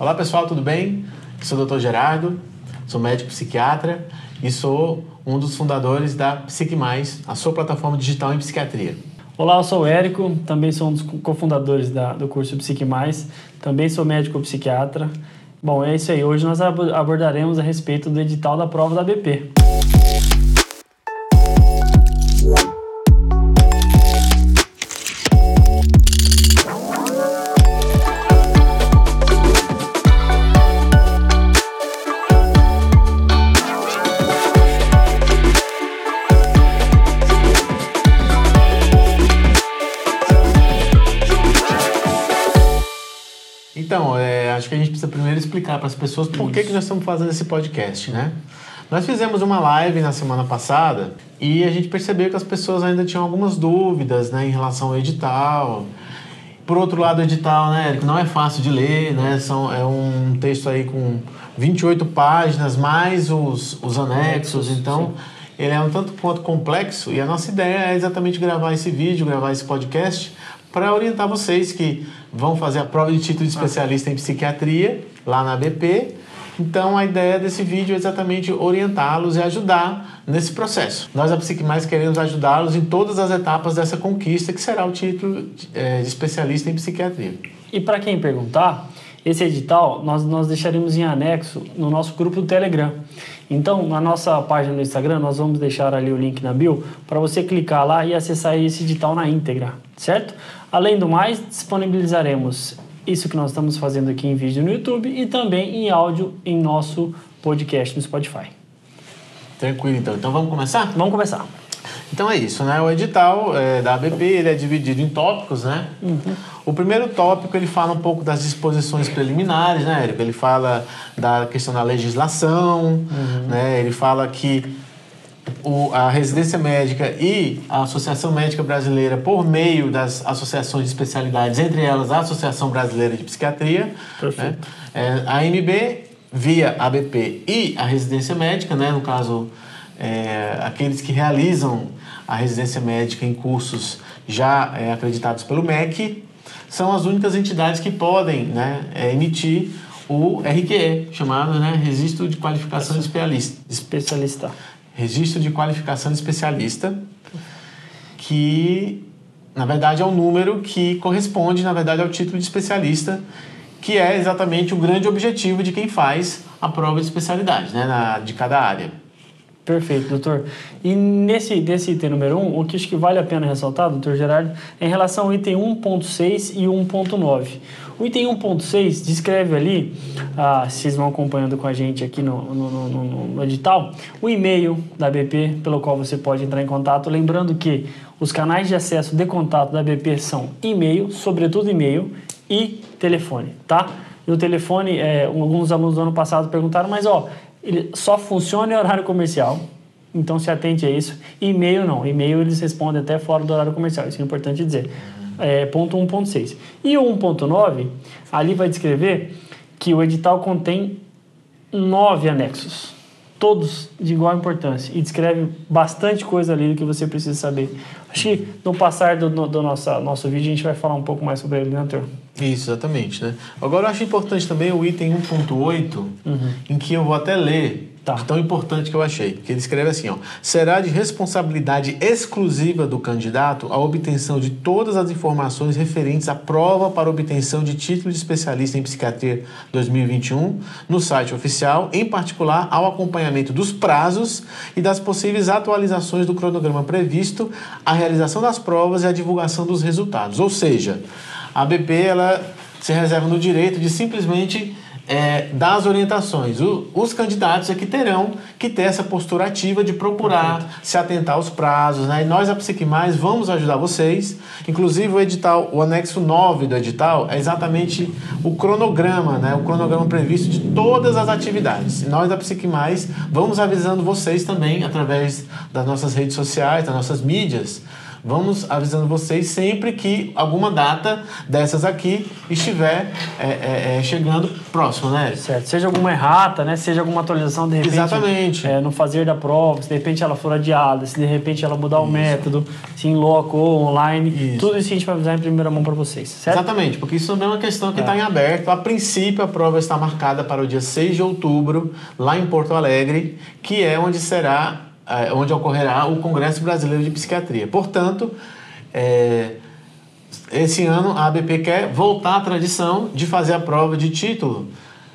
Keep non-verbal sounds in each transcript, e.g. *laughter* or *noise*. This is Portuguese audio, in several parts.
Olá pessoal, tudo bem? Eu sou o Dr. Gerardo, sou médico psiquiatra e sou um dos fundadores da Psique Mais, a sua plataforma digital em psiquiatria. Olá, eu sou o Érico, também sou um dos cofundadores da, do curso Psique Mais, também sou médico psiquiatra. Bom, é isso aí. Hoje nós abordaremos a respeito do edital da prova da BP. Para as pessoas por que, que nós estamos fazendo esse podcast, né? Nós fizemos uma live na semana passada e a gente percebeu que as pessoas ainda tinham algumas dúvidas né, em relação ao edital. Por outro lado, o edital, né, Érico, não é fácil de ler, né? São, é um texto aí com 28 páginas, mais os, os anexos, então sim. ele é um tanto quanto complexo e a nossa ideia é exatamente gravar esse vídeo, gravar esse podcast para orientar vocês que vão fazer a prova de título de especialista em psiquiatria lá na BP. Então a ideia desse vídeo é exatamente orientá-los e ajudar nesse processo. Nós, a Psique Mais, queremos ajudá-los em todas as etapas dessa conquista, que será o título é, de especialista em psiquiatria. E para quem perguntar, esse edital nós, nós deixaremos em anexo no nosso grupo do Telegram. Então, na nossa página no Instagram, nós vamos deixar ali o link na bio para você clicar lá e acessar esse edital na íntegra, certo? Além do mais, disponibilizaremos isso que nós estamos fazendo aqui em vídeo no YouTube e também em áudio em nosso podcast no Spotify. Tranquilo, então. Então vamos começar? Vamos começar. Então é isso, né? O edital é, da ABP ele é dividido em tópicos, né? Uhum. O primeiro tópico ele fala um pouco das disposições preliminares, né, Érico? Ele fala da questão da legislação, uhum. né? Ele fala que o, a residência médica e a Associação Médica Brasileira, por meio das associações de especialidades, entre elas a Associação Brasileira de Psiquiatria, né? é, a AMB, via ABP e a residência médica, né? no caso, é, aqueles que realizam a residência médica em cursos já é, acreditados pelo MEC, são as únicas entidades que podem né, é, emitir o RQE, chamado né, Registro de Qualificação de Especialista. Especialista registro de qualificação de especialista, que na verdade é um número que corresponde, na verdade, ao título de especialista, que é exatamente o grande objetivo de quem faz a prova de especialidade, né, na, de cada área. Perfeito, doutor. E nesse, nesse item número 1, um, o que acho que vale a pena ressaltar, doutor Gerardo, é em relação ao item 1.6 e 1.9. O item 1.6 descreve ali, ah, vocês vão acompanhando com a gente aqui no, no, no, no edital, o e-mail da BP pelo qual você pode entrar em contato. Lembrando que os canais de acesso de contato da BP são e-mail, sobretudo e-mail, e telefone, tá? E o telefone, é, alguns alunos do ano passado perguntaram, mas ó, ele só funciona em horário comercial, então se atente a isso. E-mail não, e-mail eles respondem até fora do horário comercial, isso é importante dizer é, ponto 1.6. E o 1.9, ali vai descrever que o edital contém nove anexos, todos de igual importância, e descreve bastante coisa ali do que você precisa saber. Acho que no passar do, do nosso, nosso vídeo a gente vai falar um pouco mais sobre ele, né, Arthur? Isso, exatamente. Né? Agora eu acho importante também o item 1.8, uhum. em que eu vou até ler Tá. Tão importante que eu achei. Que ele escreve assim: ó, será de responsabilidade exclusiva do candidato a obtenção de todas as informações referentes à prova para obtenção de título de especialista em psiquiatria 2021 no site oficial, em particular ao acompanhamento dos prazos e das possíveis atualizações do cronograma previsto, a realização das provas e a divulgação dos resultados. Ou seja, a BP ela se reserva no direito de simplesmente é, das orientações. O, os candidatos é que terão que ter essa postura ativa de procurar Perfeito. se atentar aos prazos. Né? E nós, a Psique Mais, vamos ajudar vocês. Inclusive, o edital, o anexo 9 do edital é exatamente o cronograma, né? o cronograma previsto de todas as atividades. E nós, da Psique Mais, vamos avisando vocês também, através das nossas redes sociais, das nossas mídias, vamos avisando vocês sempre que alguma data dessas aqui estiver é, é, é chegando próximo, né? Certo. Seja alguma errata, né? Seja alguma atualização de repente. Exatamente. É, no fazer da prova, se de repente ela for adiada, se de repente ela mudar isso. o método, se em loco ou online, isso. tudo isso a gente vai avisar em primeira mão para vocês, certo? Exatamente, porque isso também é uma questão que está é. em aberto. A princípio, a prova está marcada para o dia 6 de outubro, lá em Porto Alegre, que é onde será é, onde ocorrerá o Congresso Brasileiro de Psiquiatria. Portanto, é, esse ano a ABP quer voltar à tradição de fazer a prova de título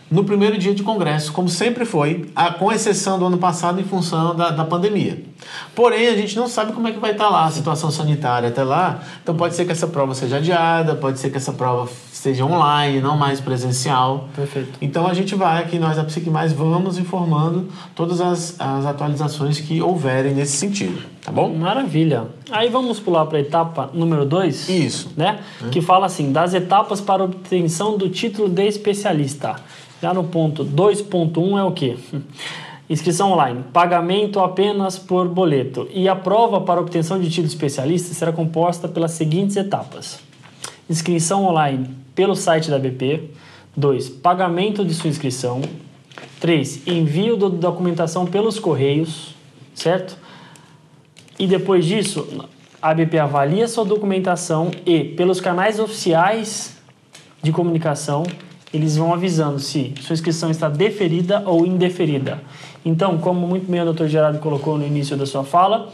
no primeiro dia de congresso, como sempre foi, com exceção do ano passado em função da, da pandemia. Porém, a gente não sabe como é que vai estar lá a situação sanitária até lá, então pode ser que essa prova seja adiada, pode ser que essa prova seja online, não mais presencial. Perfeito. Então a gente vai aqui, nós da Psique Mais, vamos informando todas as, as atualizações que houverem nesse sentido, tá bom? Maravilha. Aí vamos pular para a etapa número 2. Isso. Né? Hum. Que fala assim, das etapas para obtenção do título de especialista. Já no ponto 2.1 é o quê? *laughs* Inscrição online, pagamento apenas por boleto. E a prova para obtenção de título especialista será composta pelas seguintes etapas: inscrição online pelo site da BP. 2. Pagamento de sua inscrição. 3. Envio da documentação pelos correios, certo? E depois disso, a BP avalia sua documentação e, pelos canais oficiais de comunicação, eles vão avisando se sua inscrição está deferida ou indeferida. Então, como muito bem o Dr. Gerardo colocou no início da sua fala,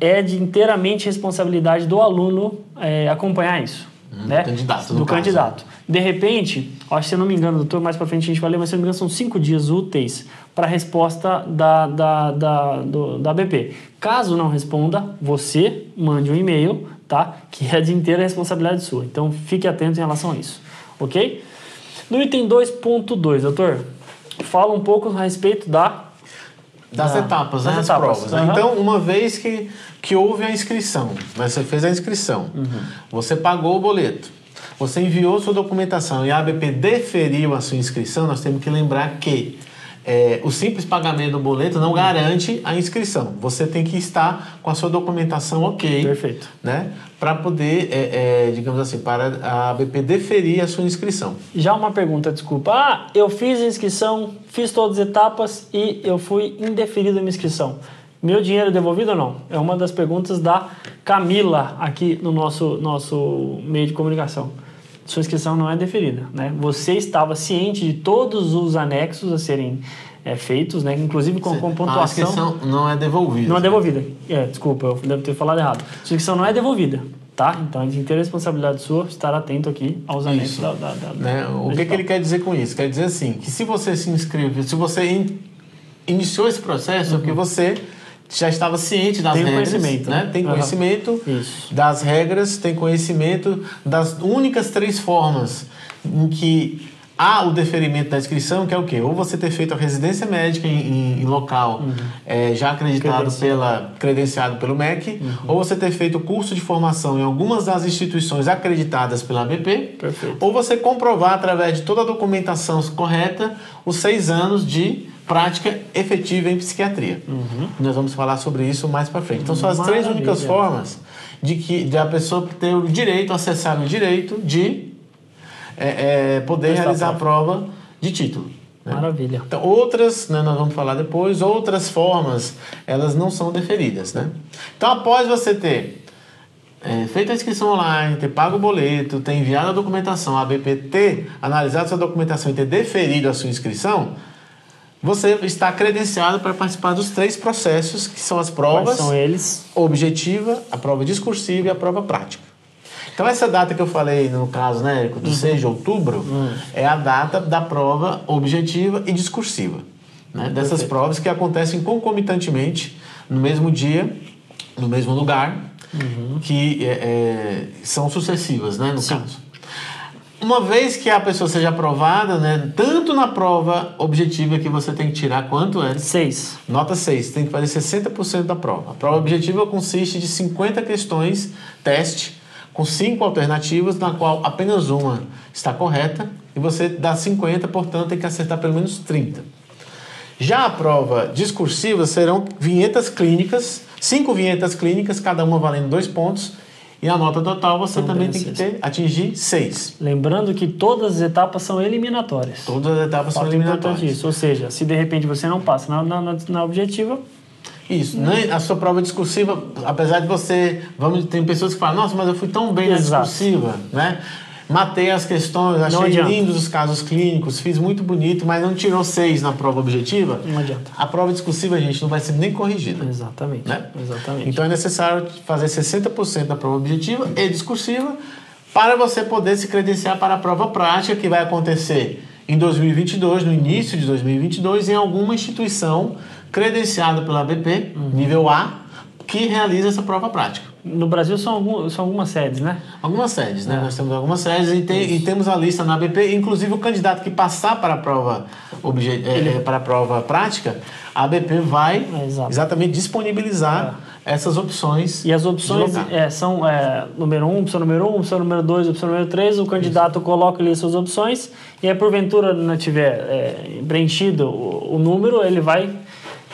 é de inteiramente responsabilidade do aluno é, acompanhar isso. Hum, né? candidato, do candidato. De repente, acho que se eu não me engano, doutor, mais para frente a gente vai ler, mas se eu não me engano, são cinco dias úteis para a resposta da, da, da, do, da BP. Caso não responda, você mande um e-mail, tá? Que é de inteira responsabilidade sua. Então fique atento em relação a isso, ok? No item 2.2, doutor, fala um pouco a respeito da das da, etapas, das né? etapas. provas. Uhum. Então, uma vez que, que houve a inscrição, mas você fez a inscrição, uhum. você pagou o boleto, você enviou sua documentação e a ABP deferiu a sua inscrição, nós temos que lembrar que é, o simples pagamento do boleto não garante a inscrição. Você tem que estar com a sua documentação ok. Perfeito. Né? Para poder, é, é, digamos assim, para a ABP deferir a sua inscrição. Já uma pergunta, desculpa. Ah, eu fiz a inscrição, fiz todas as etapas e eu fui indeferido a minha inscrição. Meu dinheiro é devolvido ou não? É uma das perguntas da Camila aqui no nosso, nosso meio de comunicação sua inscrição não é deferida. Né? Você estava ciente de todos os anexos a serem é, feitos, né? inclusive com, com pontuação. A inscrição não é devolvida. Não é devolvida. É, desculpa, eu devo ter falado errado. Sua inscrição não é devolvida. Tá? Então, a gente tem a responsabilidade sua estar atento aqui aos anexos da, da, da, né? O que, que ele quer dizer com isso? Quer dizer assim, que se você se inscreveu, se você in, iniciou esse processo, uhum. é porque uhum. você já estava ciente das tem regras, conhecimento, né? Tem conhecimento uhum. das regras, tem conhecimento das únicas três formas em que há o deferimento da inscrição, que é o quê? Ou você ter feito a residência médica em, em, em local uhum. é, já acreditado pela credenciado pelo MEC, uhum. ou você ter feito o curso de formação em algumas das instituições acreditadas pela ABP, Perfeito. ou você comprovar através de toda a documentação correta os seis anos de prática efetiva em psiquiatria. Uhum. Nós vamos falar sobre isso mais para frente. Então, são as Maravilha. três únicas formas de que de a pessoa ter o direito, acessar o direito de é, é, poder realizar a prova de título. Né? Maravilha. Então, outras, né, nós vamos falar depois, outras formas, elas não são deferidas. Né? Então, após você ter é, feito a inscrição online, ter pago o boleto, ter enviado a documentação, a BPT, analisado sua documentação e ter deferido a sua inscrição, você está credenciado para participar dos três processos, que são as provas. Quais são eles? Objetiva, a prova discursiva e a prova prática. Então, essa data que eu falei, no caso, né, Érico, do uhum. 6 de outubro, uhum. é a data da prova objetiva e discursiva. Né? Dessas Perfeito. provas que acontecem concomitantemente no mesmo dia, no mesmo lugar, uhum. que é, é, são sucessivas, né, no Sim. caso. Uma vez que a pessoa seja aprovada, né, tanto na prova objetiva que você tem que tirar, quanto é? 6. Nota 6, tem que fazer 60% da prova. A prova objetiva consiste de 50 questões, teste, com cinco alternativas, na qual apenas uma está correta, e você dá 50, portanto tem que acertar pelo menos 30. Já a prova discursiva serão vinhetas clínicas, cinco vinhetas clínicas, cada uma valendo dois pontos. E a nota total você Não também tem que ter, atingir seis. Lembrando que todas as etapas são eliminatórias. Todas as etapas Fato são eliminatórias. Isso. Ou seja, se de repente você não passa na, na, na objetiva, isso, né? a sua prova discursiva, apesar de você. Vamos, tem pessoas que falam, nossa, mas eu fui tão bem Exato. na discursiva, né? Matei as questões, achei lindos os casos clínicos, fiz muito bonito, mas não tirou seis na prova objetiva. Não adianta. A prova discursiva, gente, não vai ser nem corrigida. Exatamente. Né? Exatamente. Então é necessário fazer 60% da prova objetiva e discursiva para você poder se credenciar para a prova prática que vai acontecer em 2022, no início de 2022, em alguma instituição credenciada pela ABP, uhum. nível A, que realiza essa prova prática. No Brasil são, algum, são algumas sedes, né? Algumas sedes, né? É. Nós temos algumas sedes e, tem, e, temos a lista na ABP, inclusive o candidato que passar para a prova, obje, é, Ele... é, para a prova prática, a ABP vai é, exatamente disponibilizar é. essas opções. E as opções são número 1, um, opção número 1, um, opção número 2, opção número 3, o candidato Isso. coloca ali suas opções e aí porventura não tiver preenchido o, o número, ele vai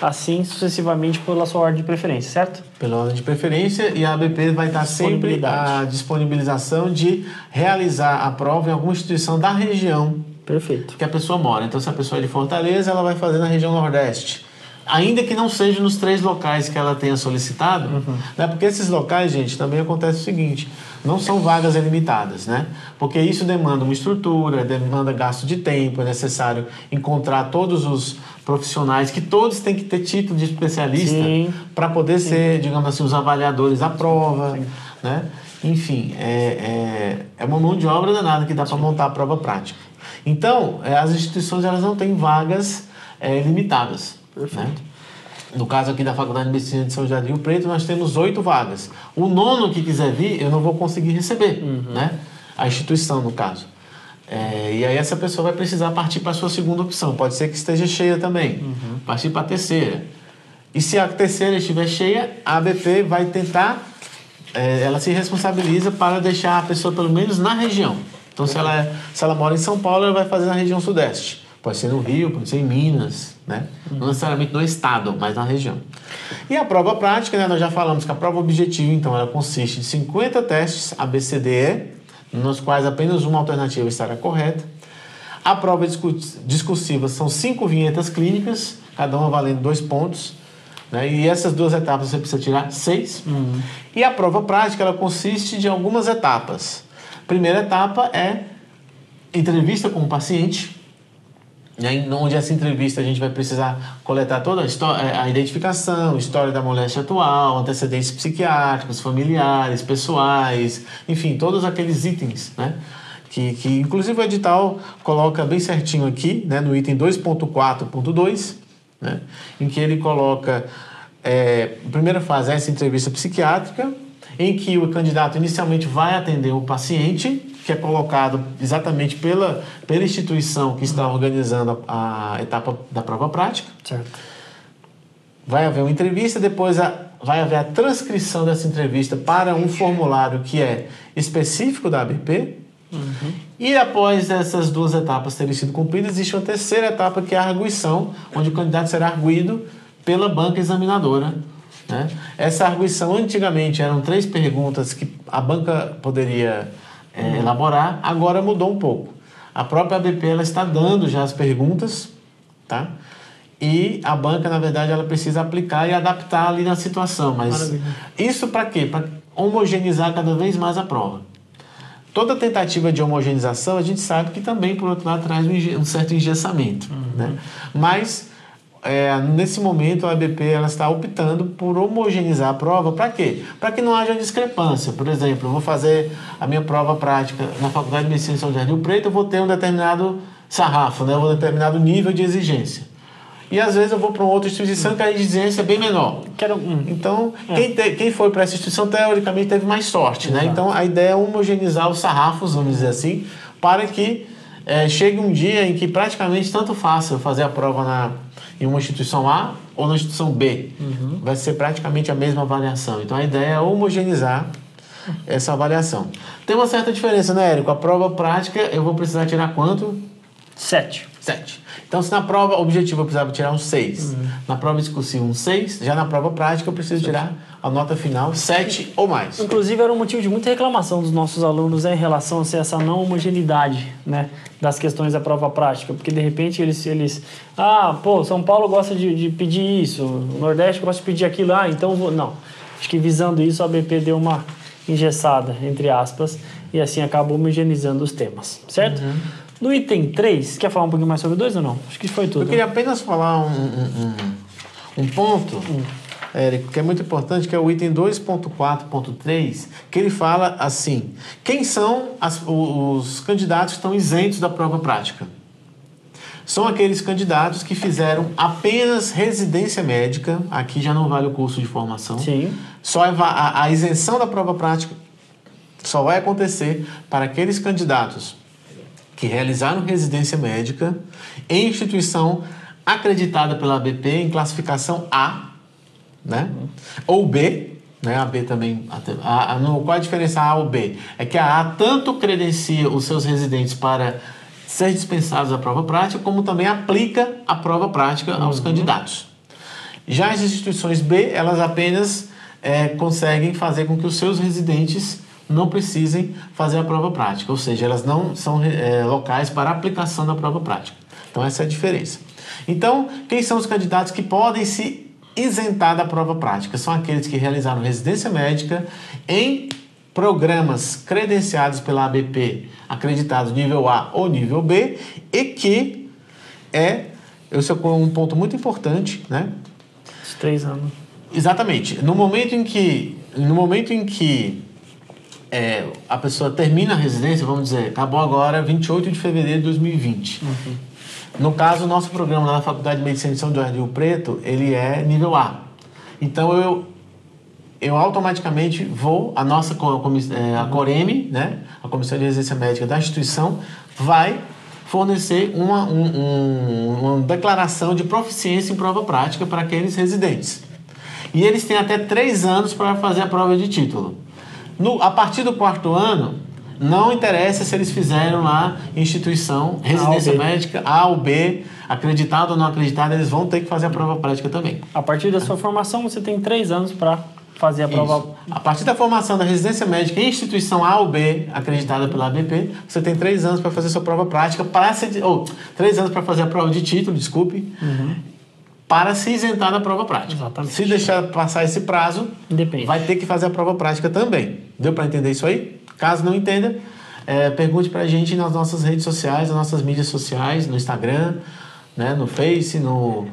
assim sucessivamente pela sua ordem de preferência, certo? Pela ordem de preferência e a ABP vai estar sempre a disponibilização de realizar a prova em alguma instituição da região Perfeito. que a pessoa mora. Então, se a pessoa é de Fortaleza, ela vai fazer na região Nordeste ainda que não seja nos três locais que ela tenha solicitado, uhum. né? porque esses locais, gente, também acontece o seguinte, não são vagas ilimitadas, né? Porque isso demanda uma estrutura, demanda gasto de tempo, é necessário encontrar todos os profissionais, que todos têm que ter título de especialista para poder Sim. ser, digamos assim, os avaliadores da prova, Sim. né? Enfim, é, é, é, uma mão de obra danada que dá para montar a prova prática. Então, é, as instituições elas não têm vagas é, limitadas. Perfeito. Né? No caso aqui da Faculdade de Medicina de São José do Rio Preto, nós temos oito vagas. O nono que quiser vir, eu não vou conseguir receber, uhum. né? A instituição, no caso. É, e aí essa pessoa vai precisar partir para a sua segunda opção. Pode ser que esteja cheia também. Uhum. Partir para a terceira. E se a terceira estiver cheia, a ABP vai tentar, é, ela se responsabiliza para deixar a pessoa pelo menos na região. Então, se ela, é, se ela mora em São Paulo, ela vai fazer na região sudeste. Pode ser no Rio, pode ser em Minas, né? Uhum. Não necessariamente no estado, mas na região. E a prova prática, né? Nós já falamos que a prova objetiva, então, ela consiste de 50 testes ABCDE, nos quais apenas uma alternativa estará correta. A prova discursiva são cinco vinhetas clínicas, cada uma valendo dois pontos. Né? E essas duas etapas você precisa tirar seis. Uhum. E a prova prática, ela consiste de algumas etapas. Primeira etapa é entrevista com o paciente, onde essa entrevista a gente vai precisar coletar toda a, é, a identificação, história da moléstia atual, antecedentes psiquiátricos, familiares, pessoais, enfim, todos aqueles itens, né? Que, que inclusive o edital coloca bem certinho aqui, né, no item 2.4.2, né, em que ele coloca, é, primeira fase, essa entrevista psiquiátrica, em que o candidato inicialmente vai atender o paciente, que é colocado exatamente pela, pela instituição que está organizando a, a etapa da prova prática. Certo. Vai haver uma entrevista, depois a, vai haver a transcrição dessa entrevista para um formulário que é específico da ABP. Uhum. E após essas duas etapas terem sido cumpridas, existe uma terceira etapa que é a arguição, onde o candidato será arguído pela banca examinadora. Né? Essa arguição, antigamente, eram três perguntas que a banca poderia é, elaborar, agora mudou um pouco. A própria ABP ela está dando já as perguntas, tá? E a banca, na verdade, ela precisa aplicar e adaptar ali na situação. Mas Maravilha. isso para quê? Para homogeneizar cada vez mais a prova. Toda tentativa de homogeneização, a gente sabe que também, por outro lado, traz um certo engessamento. Uhum. Né? Mas é, nesse momento a ABP ela está optando por homogeneizar a prova para quê? Para que não haja discrepância. Por exemplo, eu vou fazer a minha prova prática na Faculdade de Medicina de São José do Rio Preto, eu vou ter um determinado sarrafo, né? um determinado nível de exigência. E às vezes eu vou para uma outra instituição que a exigência é bem menor. Quero, hum. Então, é. quem, te, quem foi para essa instituição, teoricamente, teve mais sorte. Né? Então, a ideia é homogeneizar os sarrafos, vamos dizer assim, para que é, chegue um dia em que praticamente tanto faça fazer a prova na em uma instituição A ou na instituição B. Uhum. Vai ser praticamente a mesma avaliação. Então a ideia é homogeneizar essa avaliação. Tem uma certa diferença, né, Érico? A prova prática eu vou precisar tirar quanto? Sete. Sete. Então, se na prova objetiva eu precisava tirar um 6, uhum. na prova discursiva um 6, já na prova prática eu preciso tirar a nota final 7 ou mais. Inclusive, era um motivo de muita reclamação dos nossos alunos em relação a essa não homogeneidade né, das questões da prova prática, porque de repente eles, eles ah, pô, São Paulo gosta de, de pedir isso, o Nordeste gosta de pedir aquilo, ah, então vou. Não. Acho que visando isso, a BP deu uma engessada, entre aspas, e assim acabou homogeneizando os temas, certo? Uhum. No item 3, quer falar um pouquinho mais sobre dois ou não? Acho que foi tudo. Eu queria apenas falar um, um, um, um ponto. Érico, que é muito importante, que é o item 2.4.3, que ele fala assim: quem são as, os candidatos que estão isentos da prova prática? São aqueles candidatos que fizeram apenas residência médica, aqui já não vale o curso de formação. Sim. Só a, a isenção da prova prática só vai acontecer para aqueles candidatos que realizaram residência médica em instituição acreditada pela ABP em classificação A, né? Ou B, né? A B também. A, a, no, qual a diferença A ou B? É que a A tanto credencia os seus residentes para ser dispensados da prova prática, como também aplica a prova prática aos uhum. candidatos. Já as instituições B, elas apenas é, conseguem fazer com que os seus residentes não precisem fazer a prova prática, ou seja, elas não são é, locais para aplicação da prova prática. Então, essa é a diferença. Então, quem são os candidatos que podem se isentar da prova prática? São aqueles que realizaram residência médica em programas credenciados pela ABP, acreditados nível A ou nível B, e que é, esse é um ponto muito importante, né? Os três anos. Exatamente. No momento em que, no momento em que é, a pessoa termina a residência, vamos dizer, acabou agora 28 de fevereiro de 2020. Uhum. No caso, o nosso programa lá na Faculdade de Medicina de São Jorge do Rio Preto, ele é nível A. Então, eu, eu automaticamente vou, a nossa é, a Coreme, né, a Comissão de Residência Médica da instituição, vai fornecer uma, um, um, uma declaração de proficiência em prova prática para aqueles residentes. E eles têm até três anos para fazer a prova de título. No, a partir do quarto ano, não interessa se eles fizeram lá instituição, residência A médica, A ou B, acreditado ou não acreditado, eles vão ter que fazer a prova prática também. A partir da sua formação, você tem três anos para fazer a prova. Isso. A partir da formação da residência médica em instituição A ou B, acreditada pela ABP, você tem três anos para fazer sua prova prática, para ser, ou três anos para fazer a prova de título, desculpe, uhum para se isentar da prova prática. Exatamente. Se deixar passar esse prazo, Depende. vai ter que fazer a prova prática também. Deu para entender isso aí? Caso não entenda, é, pergunte para a gente nas nossas redes sociais, nas nossas mídias sociais, no Instagram, né, no Face, no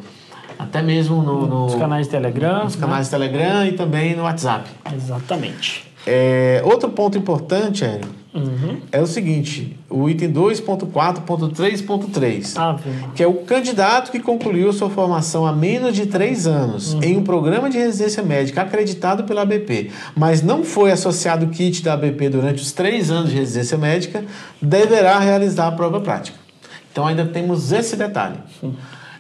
até mesmo no, no nos canais de Telegram, nos canais de Telegram e também no WhatsApp. Exatamente. É, outro ponto importante, Hélio, uhum. é o seguinte: o item 2.4.3.3, ah, que é o candidato que concluiu sua formação há menos de três anos uhum. em um programa de residência médica acreditado pela ABP, mas não foi associado o kit da ABP durante os três anos de residência médica, deverá realizar a prova prática. Então, ainda temos esse detalhe. Uhum.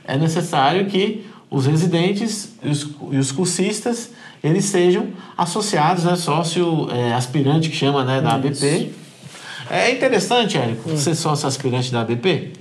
É necessário que os residentes e os, e os cursistas eles sejam associados, né, sócio é, aspirante que chama, né, da Isso. ABP. É interessante, Érico, hum. ser sócio aspirante da ABP?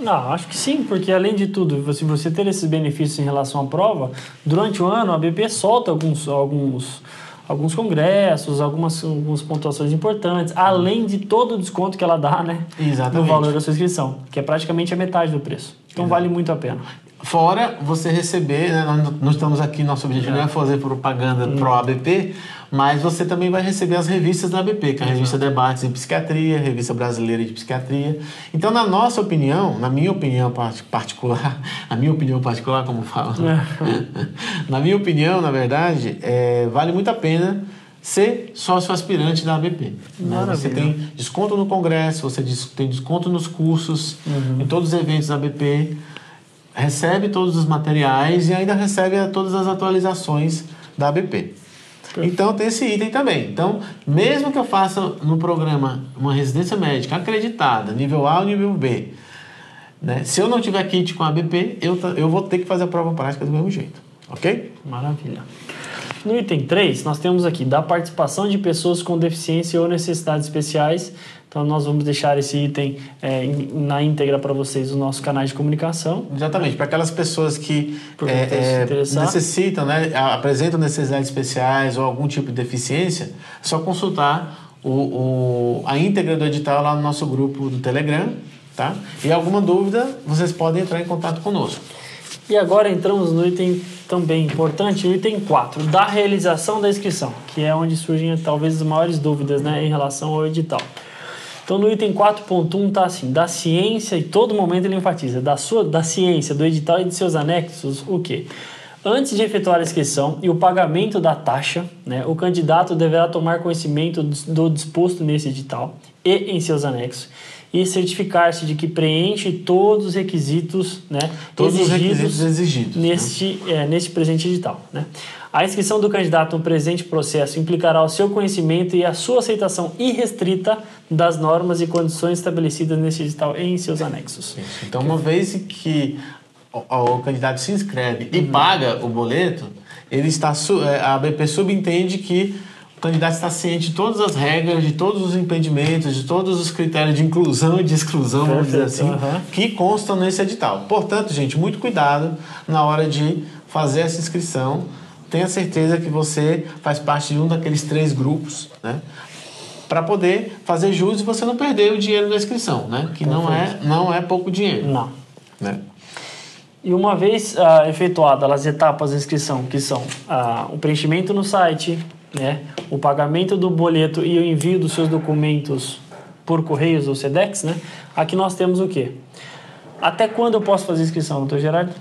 Não, acho que sim, porque além de tudo, se você ter esses benefícios em relação à prova, durante o ano a ABP solta alguns, alguns, alguns congressos, algumas, algumas pontuações importantes, além de todo o desconto que ela dá né, Exatamente. no valor da sua inscrição, que é praticamente a metade do preço. Então Exato. vale muito a pena. Fora você receber, né, nós, nós estamos aqui, nosso objetivo é. não é fazer propaganda hum. pro ABP, mas você também vai receber as revistas da ABP, que é a revista Debates em Psiquiatria, revista brasileira de psiquiatria. Então, na nossa opinião, na minha opinião particular, *laughs* na minha opinião particular, como falo, é. *laughs* na minha opinião, na verdade, é, vale muito a pena ser sócio aspirante da ABP. Né? Você tem desconto no congresso, você tem desconto nos cursos, uhum. em todos os eventos da ABP recebe todos os materiais e ainda recebe todas as atualizações da ABP. Então tem esse item também. Então, mesmo que eu faça no programa uma residência médica acreditada, nível A ou nível B, né? se eu não tiver kit com a ABP, eu, eu vou ter que fazer a prova prática do mesmo jeito. Ok? Maravilha. No item 3, nós temos aqui da participação de pessoas com deficiência ou necessidades especiais. Então, nós vamos deixar esse item é, na íntegra para vocês nos nossos canais de comunicação. Exatamente, para aquelas pessoas que é, é, necessitam, né, apresentam necessidades especiais ou algum tipo de deficiência, é só consultar o, o, a íntegra do edital lá no nosso grupo do Telegram, tá? E alguma dúvida, vocês podem entrar em contato conosco. E agora entramos no item também importante, o item 4, da realização da inscrição, que é onde surgem talvez as maiores dúvidas né, em relação ao edital. Então no item 4.1 está assim, da ciência, e todo momento ele enfatiza, da, sua, da ciência, do edital e de seus anexos, o quê? Antes de efetuar a inscrição e o pagamento da taxa, né, o candidato deverá tomar conhecimento do disposto nesse edital e em seus anexos e certificar-se de que preenche todos os requisitos, né, todos exigidos os requisitos exigidos né? neste, né? é, neste presente edital. Né? A inscrição do candidato no presente processo implicará o seu conhecimento e a sua aceitação irrestrita das normas e condições estabelecidas neste edital e em seus anexos. Isso. Então, uma vez que o, o candidato se inscreve e uhum. paga o boleto, ele está é, a BP subentende que candidato está ciente de todas as regras, de todos os impedimentos, de todos os critérios de inclusão e de exclusão, vamos dizer assim, uhum. que constam nesse edital. Portanto, gente, muito cuidado na hora de fazer essa inscrição. Tenha certeza que você faz parte de um daqueles três grupos, né? Para poder fazer jus e você não perder o dinheiro da inscrição, né? Que não é, não é pouco dinheiro. Não. Né? E uma vez uh, efetuadas as etapas de inscrição, que são uh, o preenchimento no site, né, o pagamento do boleto e o envio dos seus documentos por correios ou SEDEX, né, aqui nós temos o quê? Até quando eu posso fazer inscrição, doutor Gerardo?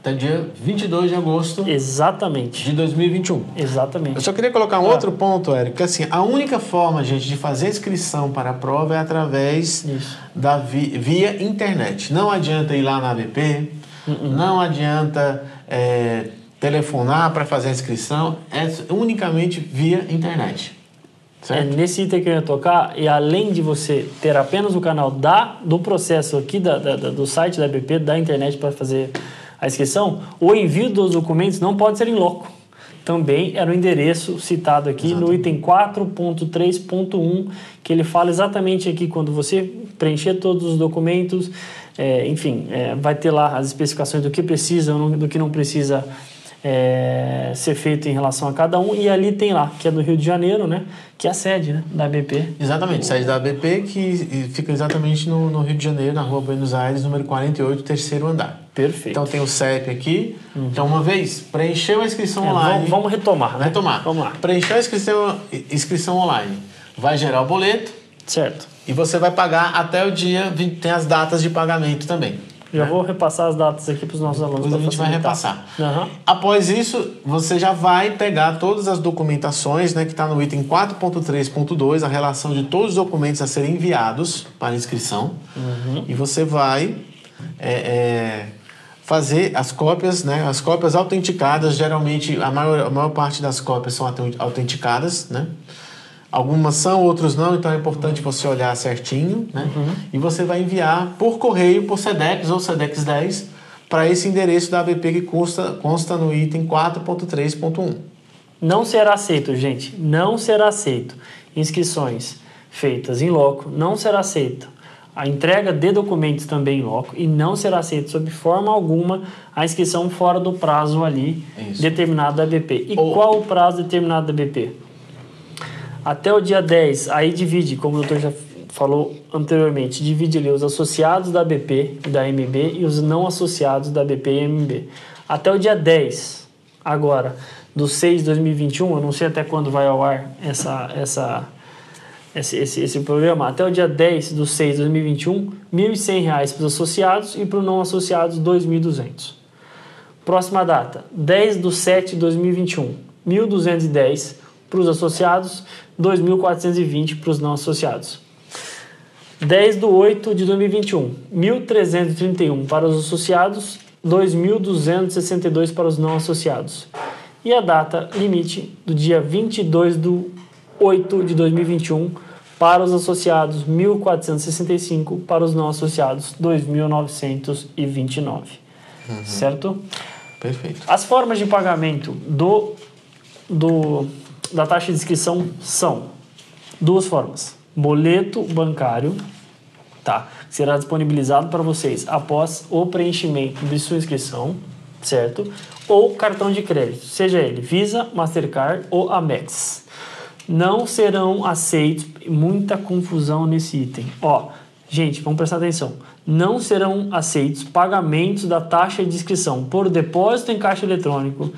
Até dia 22 de agosto. Exatamente. De 2021. Exatamente. Eu só queria colocar um ah. outro ponto, Érico, que assim, a única forma, gente, de fazer inscrição para a prova é através Isso. da vi via internet. Não adianta ir lá na ABP, uh -uh. não adianta é, telefonar para fazer a inscrição, é unicamente via internet. Certo? É nesse item que eu ia tocar, e além de você ter apenas o canal da, do processo aqui da, da do site da BP, da internet para fazer a inscrição, o envio dos documentos não pode ser em loco. Também era o endereço citado aqui no item 4.3.1, que ele fala exatamente aqui quando você preencher todos os documentos, é, enfim, é, vai ter lá as especificações do que precisa, do que não precisa é, ser feito em relação a cada um. E ali tem lá, que é do Rio de Janeiro, né? Que é a sede né? da BP. Exatamente, sede da BP que fica exatamente no, no Rio de Janeiro, na rua Buenos Aires, número 48, terceiro andar. Perfeito. Então tem o CEP aqui. Uhum. Então, uma vez, preencheu a inscrição é, online. Vamos, vamos, retomar, né? Retomar. Vamos lá. Preencheu a inscrição, inscrição online. Vai gerar o boleto. Certo. E você vai pagar até o dia, tem as datas de pagamento também. Já vou repassar as datas aqui para os nossos alunos. Depois a gente vai repassar. Uhum. Após isso, você já vai pegar todas as documentações, né, que está no item 4.3.2, a relação de todos os documentos a serem enviados para inscrição. Uhum. E você vai é, é, fazer as cópias, né, as cópias autenticadas. Geralmente, a maior, a maior parte das cópias são autenticadas, né? Algumas são, outros não, então é importante você olhar certinho, né? Uhum. E você vai enviar por correio, por SEDEX ou SEDEX 10, para esse endereço da ABP que consta, consta no item 4.3.1. Não será aceito, gente. Não será aceito. Inscrições feitas em loco, não será aceito. A entrega de documentos também em loco e não será aceito sob forma alguma a inscrição fora do prazo ali Isso. determinado da ABP. E Ou... qual o prazo determinado da ABP? Até o dia 10, aí divide, como o doutor já falou anteriormente, divide ali os associados da BP e da MB e os não associados da BP e MB. Até o dia 10, agora, do 6 de 2021, eu não sei até quando vai ao ar essa, essa, esse, esse, esse programa, até o dia 10 do 6 de 2021, R$ 1.100 para os associados e para os não associados, R$ 2.200. Próxima data, 10 do 7 de 2021, R$ 1.210 para os associados 2.420 para os não associados. 10 de 8 de 2021, 1.331 para os associados, 2.262 para os não associados. E a data limite do dia 22 de 8 de 2021 para os associados, 1.465 para os não associados, 2.929. Uhum. Certo? Perfeito. As formas de pagamento do, do, da taxa de inscrição são duas formas. Boleto bancário, tá? Será disponibilizado para vocês após o preenchimento de sua inscrição, certo? Ou cartão de crédito, seja ele Visa, Mastercard ou Amex. Não serão aceitos, muita confusão nesse item. Ó, gente, vamos prestar atenção. Não serão aceitos pagamentos da taxa de inscrição por depósito em caixa eletrônico,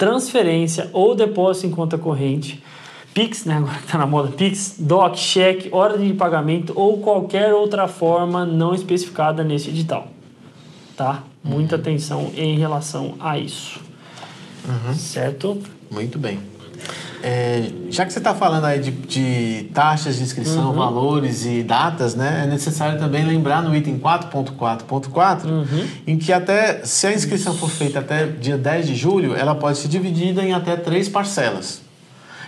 transferência ou depósito em conta corrente Pix, né? Agora que tá na moda Pix, DOC, cheque, ordem de pagamento ou qualquer outra forma não especificada nesse edital. Tá? Muita uhum. atenção em relação a isso. Uhum. Certo? Muito bem. É, já que você está falando aí de, de, taxas de inscrição, uhum. valores e datas, né, é necessário também lembrar no item 4.4.4, uhum. em que até se a inscrição for feita até dia 10 de julho, ela pode ser dividida em até três parcelas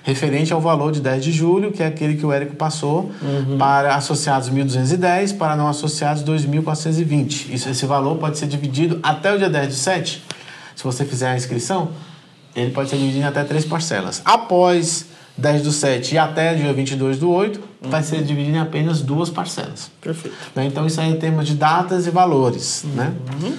referente ao valor de 10 de julho, que é aquele que o Érico passou, uhum. para associados 1.210, para não associados 2.420. Isso, esse valor pode ser dividido até o dia 10 de 7. Se você fizer a inscrição, ele pode ser dividido em até três parcelas. Após 10 do 7 e até dia 22 do 8, uhum. vai ser dividido em apenas duas parcelas. Perfeito. Né? Então, isso aí é em termos de datas e valores. Né? Uhum. Né?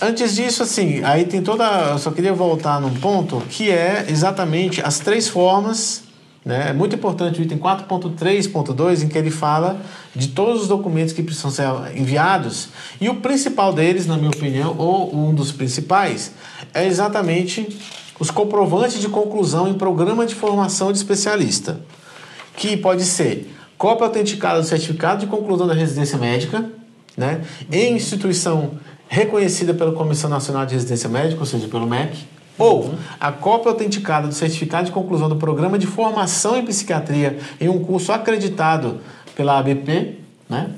Antes disso, assim, aí tem toda. Eu só queria voltar num ponto que é exatamente as três formas. Né? É muito importante o item 4.3.2, em que ele fala de todos os documentos que precisam ser enviados. E o principal deles, na minha opinião, ou um dos principais, é exatamente os comprovantes de conclusão em programa de formação de especialista. Que pode ser cópia autenticada do certificado de conclusão da residência médica, né? em instituição reconhecida pela Comissão Nacional de Residência Médica, ou seja, pelo MEC, ou a cópia autenticada do certificado de conclusão do programa de formação em psiquiatria em um curso acreditado pela ABP, né?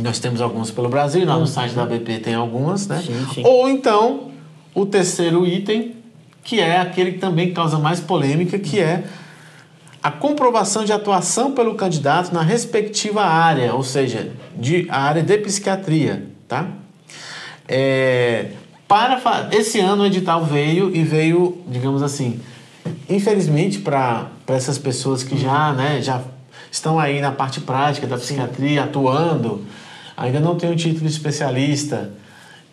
Nós temos alguns pelo Brasil, lá no site da ABP tem algumas, né? Sim, sim. Ou então, o terceiro item, que é aquele que também causa mais polêmica, que é a comprovação de atuação pelo candidato na respectiva área, ou seja, de a área de psiquiatria, tá? É, para esse ano o edital veio e veio, digamos assim, infelizmente para essas pessoas que já, né, já estão aí na parte prática da psiquiatria atuando, ainda não tem o título de especialista,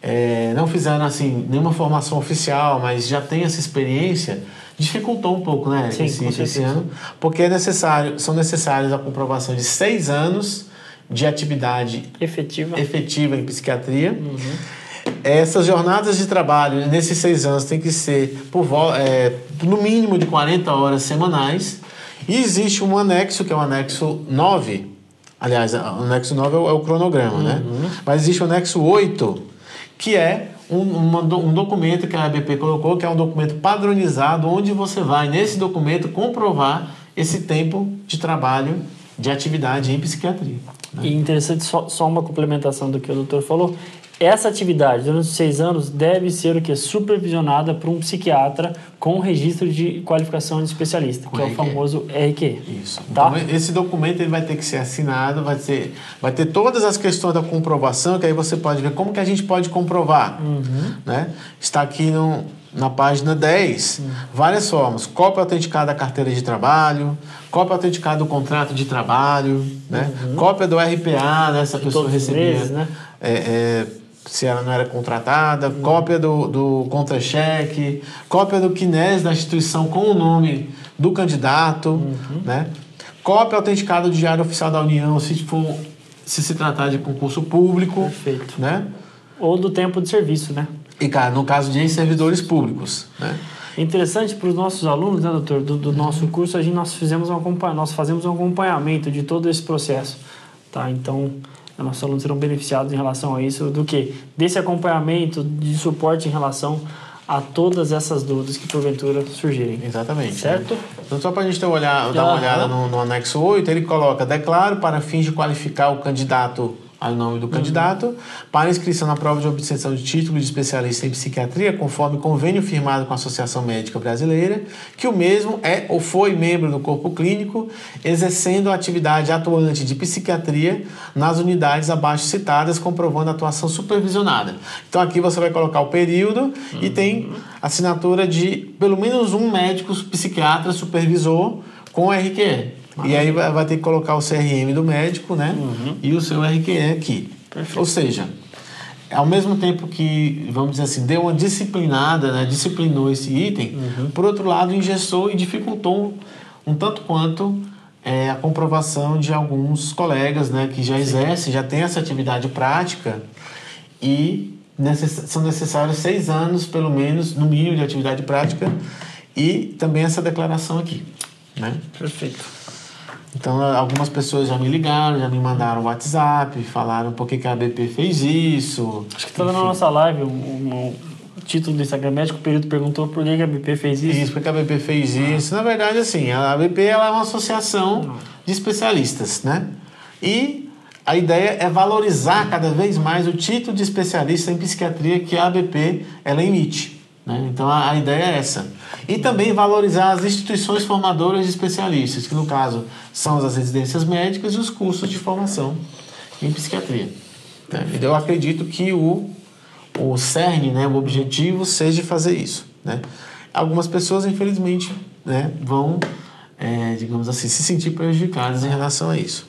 é, não fizeram assim nenhuma formação oficial, mas já tem essa experiência, dificultou um pouco, né, Sim, esse, esse ano, porque é necessário, são necessários a comprovação de seis anos de atividade efetiva, efetiva em psiquiatria. Uhum essas jornadas de trabalho nesses seis anos tem que ser por, é, no mínimo de 40 horas semanais. E existe um anexo, que é o anexo 9. Aliás, o anexo 9 é o, é o cronograma, né? uhum. né? Mas existe o anexo 8, que é um, um documento que a ABP colocou, que é um documento padronizado, onde você vai, nesse documento, comprovar esse tempo de trabalho de atividade em psiquiatria. Né? E interessante, só, só uma complementação do que o doutor falou, essa atividade, durante seis anos, deve ser o que? Supervisionada por um psiquiatra com registro de qualificação de especialista, que é o famoso RQ. Isso. Tá? Então, esse documento ele vai ter que ser assinado, vai, ser, vai ter todas as questões da comprovação, que aí você pode ver como que a gente pode comprovar. Uhum. Né? Está aqui no, na página 10, uhum. várias formas. Cópia autenticada da carteira de trabalho, cópia autenticada do contrato de trabalho, né? Uhum. cópia do RPA, né? essa pessoa recebia... Meses, né? É, é, se ela não era contratada, uhum. cópia do, do contra-cheque, cópia do KINES da instituição com o nome do candidato, uhum. né? cópia autenticada do Diário Oficial da União, se for se se tratar de concurso público. Perfeito. Né? Ou do tempo de serviço, né? E, cara, no caso de servidores públicos, né? Interessante para os nossos alunos, né, doutor, do, do nosso curso, a gente, nós, fizemos um, nós fazemos um acompanhamento de todo esse processo, tá? Então, nossos alunos serão beneficiados em relação a isso, do que? Desse acompanhamento, de suporte em relação a todas essas dúvidas que porventura surgirem. Exatamente. Certo? Então, só para a gente ter uma olhada, dar uma olhada no, no, anexo 8, ele coloca: declaro para fins de qualificar o candidato aí o nome do candidato, para inscrição na prova de obtenção de título de especialista em psiquiatria, conforme convênio firmado com a Associação Médica Brasileira, que o mesmo é ou foi membro do corpo clínico, exercendo a atividade atuante de psiquiatria nas unidades abaixo citadas, comprovando a atuação supervisionada. Então aqui você vai colocar o período uhum. e tem assinatura de pelo menos um médico psiquiatra supervisor com RQE. E aí vai ter que colocar o CRM do médico, né? Uhum. E o seu RQE aqui. Perfeito. Ou seja, ao mesmo tempo que, vamos dizer assim, deu uma disciplinada, né? disciplinou esse item, uhum. por outro lado, engessou e dificultou um tanto quanto é, a comprovação de alguns colegas né? que já exercem, já têm essa atividade prática e necess são necessários seis anos, pelo menos, no mínimo, de atividade prática e também essa declaração aqui. Né? Perfeito. Então, algumas pessoas já me ligaram, já me mandaram WhatsApp, falaram por que, que a ABP fez isso. Acho que está na nossa live o título do Instagram Médico o período perguntou por que, que a ABP fez isso. Isso, porque a ABP fez ah. isso. Na verdade, assim, a ABP ela é uma associação de especialistas, né? E a ideia é valorizar cada vez mais o título de especialista em psiquiatria que a ABP ela emite. Né? Então a, a, ideia é essa. E também valorizar as instituições formadoras de especialistas, que no caso são as residências médicas e os cursos de formação em psiquiatria. Né? E eu acredito que o, o CERN, né, o objetivo, seja fazer isso. Né? Algumas pessoas, infelizmente, né, vão, é, digamos assim, se sentir prejudicadas em relação a isso.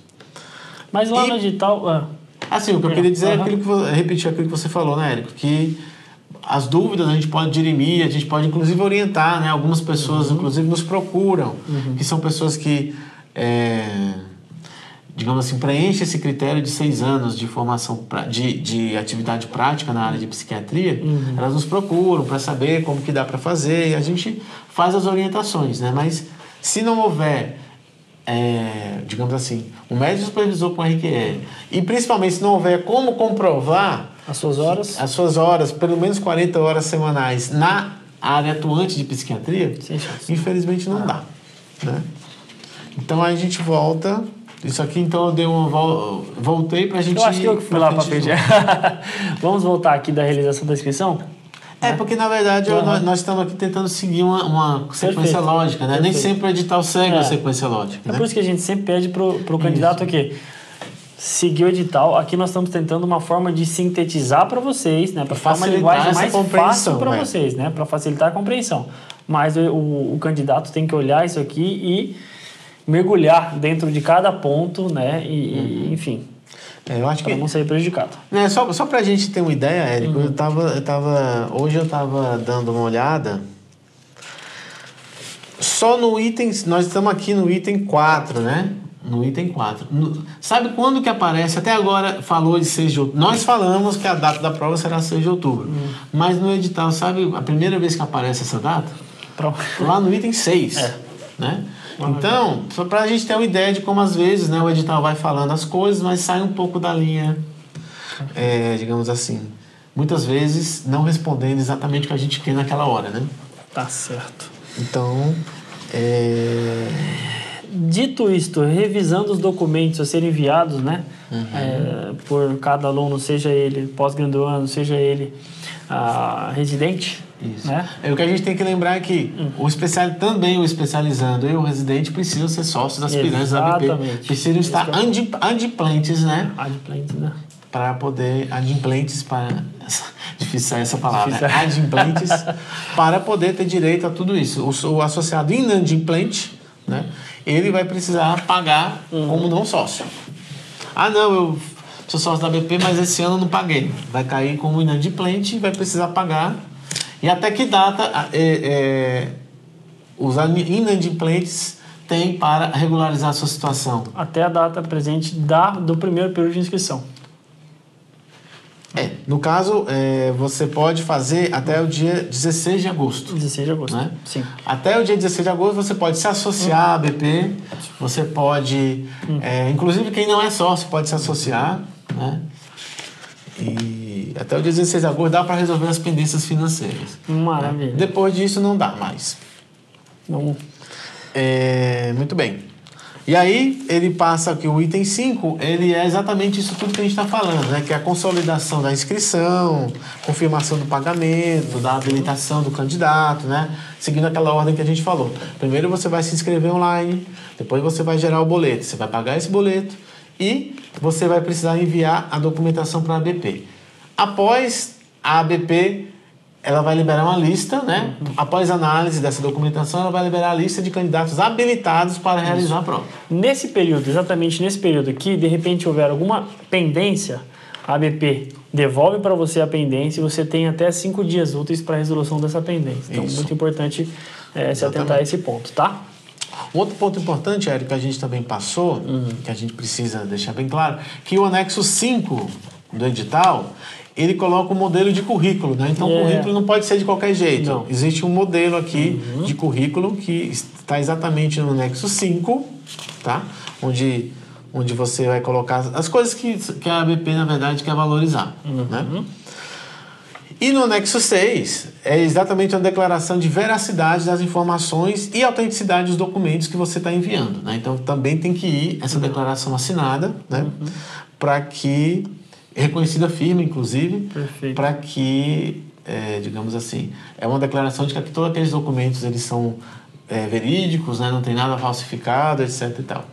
Mas lá e, no edital. Ah. Assim, o que eu queria dizer uhum. é aquilo que, repetir aquilo que você falou, né, Érico? Que as dúvidas a gente pode dirimir, a gente pode inclusive orientar, né? Algumas pessoas, uhum. inclusive, nos procuram, uhum. que são pessoas que, é, digamos assim, preenchem esse critério de seis anos de formação, de, de atividade prática na área de psiquiatria, uhum. elas nos procuram para saber como que dá para fazer e a gente faz as orientações, né? Mas se não houver é, digamos assim, um médico supervisor com RQE, e principalmente se não houver como comprovar as suas horas? As suas horas, pelo menos 40 horas semanais na área atuante de psiquiatria, infelizmente não dá. Né? Então a gente volta. Isso aqui então eu dei uma voltei para a gente. Eu acho que eu fui lá para pedir. *laughs* Vamos voltar aqui da realização da inscrição? É, né? porque na verdade uhum. nós, nós, estamos aqui tentando seguir uma, uma sequência Perfeito. lógica, né? Nem sempre o edital segue é. a sequência lógica. É né? por isso que a gente sempre pede para o candidato aqui seguir o edital. Aqui nós estamos tentando uma forma de sintetizar para vocês, né, para ficar uma linguagem mais fácil para é. vocês, né, para facilitar a compreensão. Mas o, o, o, candidato tem que olhar isso aqui e mergulhar dentro de cada ponto, né, e, uhum. enfim. É, eu acho que não sair prejudicado. É, só só para a gente ter uma ideia, Érico, uhum. eu tava, eu tava hoje eu estava dando uma olhada. Só no item, nós estamos aqui no item 4, né? No item 4. No, sabe quando que aparece? Até agora falou de 6 de outubro. Nós falamos que a data da prova será 6 de outubro. Hum. Mas no edital, sabe a primeira vez que aparece essa data? Pronto. Lá no item 6. É. Né? Então, só para a gente ter uma ideia de como às vezes né, o edital vai falando as coisas, mas sai um pouco da linha, é, digamos assim. Muitas vezes não respondendo exatamente o que a gente quer naquela hora, né? Tá certo. Então, é Dito isto, revisando os documentos a serem enviados, né, uhum. é, por cada aluno, seja ele pós-graduando, seja ele ah, residente, isso. Né? É, o que a gente tem que lembrar é que hum. o especial, também o especializando e o residente precisam ser sócios aspirantes Exatamente. da BP. Precisam estar adimplentes, né? Adimplentes, né? Para poder. Adimplentes para. Difícil essa palavra, Difícil. né? Adimplentes *laughs* para poder ter direito a tudo isso. O, o associado inadimplente, né? Ele vai precisar pagar uhum. como não sócio. Ah, não, eu sou sócio da BP, mas esse ano não paguei. Vai cair como inadimplente e vai precisar pagar. E até que data é, é, os inadimplentes têm para regularizar a sua situação? Até a data presente da, do primeiro período de inscrição. É, no caso, é, você pode fazer até o dia 16 de agosto. 16 de agosto, né? sim. Até o dia 16 de agosto você pode se associar à BP, você pode, uhum. é, inclusive quem não é sócio pode se associar, né? E até o dia 16 de agosto dá para resolver as pendências financeiras. Maravilha. Né? Depois disso não dá mais. Vamos. É, muito bem. E aí ele passa que o item 5, ele é exatamente isso tudo que a gente está falando, né? Que é a consolidação da inscrição, confirmação do pagamento, da habilitação do candidato, né? Seguindo aquela ordem que a gente falou. Primeiro você vai se inscrever online, depois você vai gerar o boleto, você vai pagar esse boleto e você vai precisar enviar a documentação para a ABP. Após a ABP ela vai liberar uma lista, né? Uhum. Após análise dessa documentação, ela vai liberar a lista de candidatos habilitados para Isso. realizar a prova. Nesse período, exatamente nesse período aqui, de repente houver alguma pendência, a ABP devolve para você a pendência e você tem até cinco dias úteis para a resolução dessa pendência. Então, Isso. muito importante é, se atentar a esse ponto, tá? Um outro ponto importante, Érico, que a gente também passou, uhum. que a gente precisa deixar bem claro, que o anexo 5 do edital, ele coloca um modelo de currículo, né? Então, yeah. o currículo não pode ser de qualquer jeito. Não. Existe um modelo aqui uhum. de currículo que está exatamente no anexo 5, tá? Onde, onde você vai colocar as coisas que, que a ABP, na verdade, quer valorizar, uhum. né? E no anexo 6 é exatamente uma declaração de veracidade das informações e autenticidade dos documentos que você está enviando. Né? Então também tem que ir essa uhum. declaração assinada né? Uhum. para que reconhecida firme, inclusive, para que, é, digamos assim, é uma declaração de que todos aqueles documentos eles são é, verídicos, né, não tem nada falsificado, etc. E tal.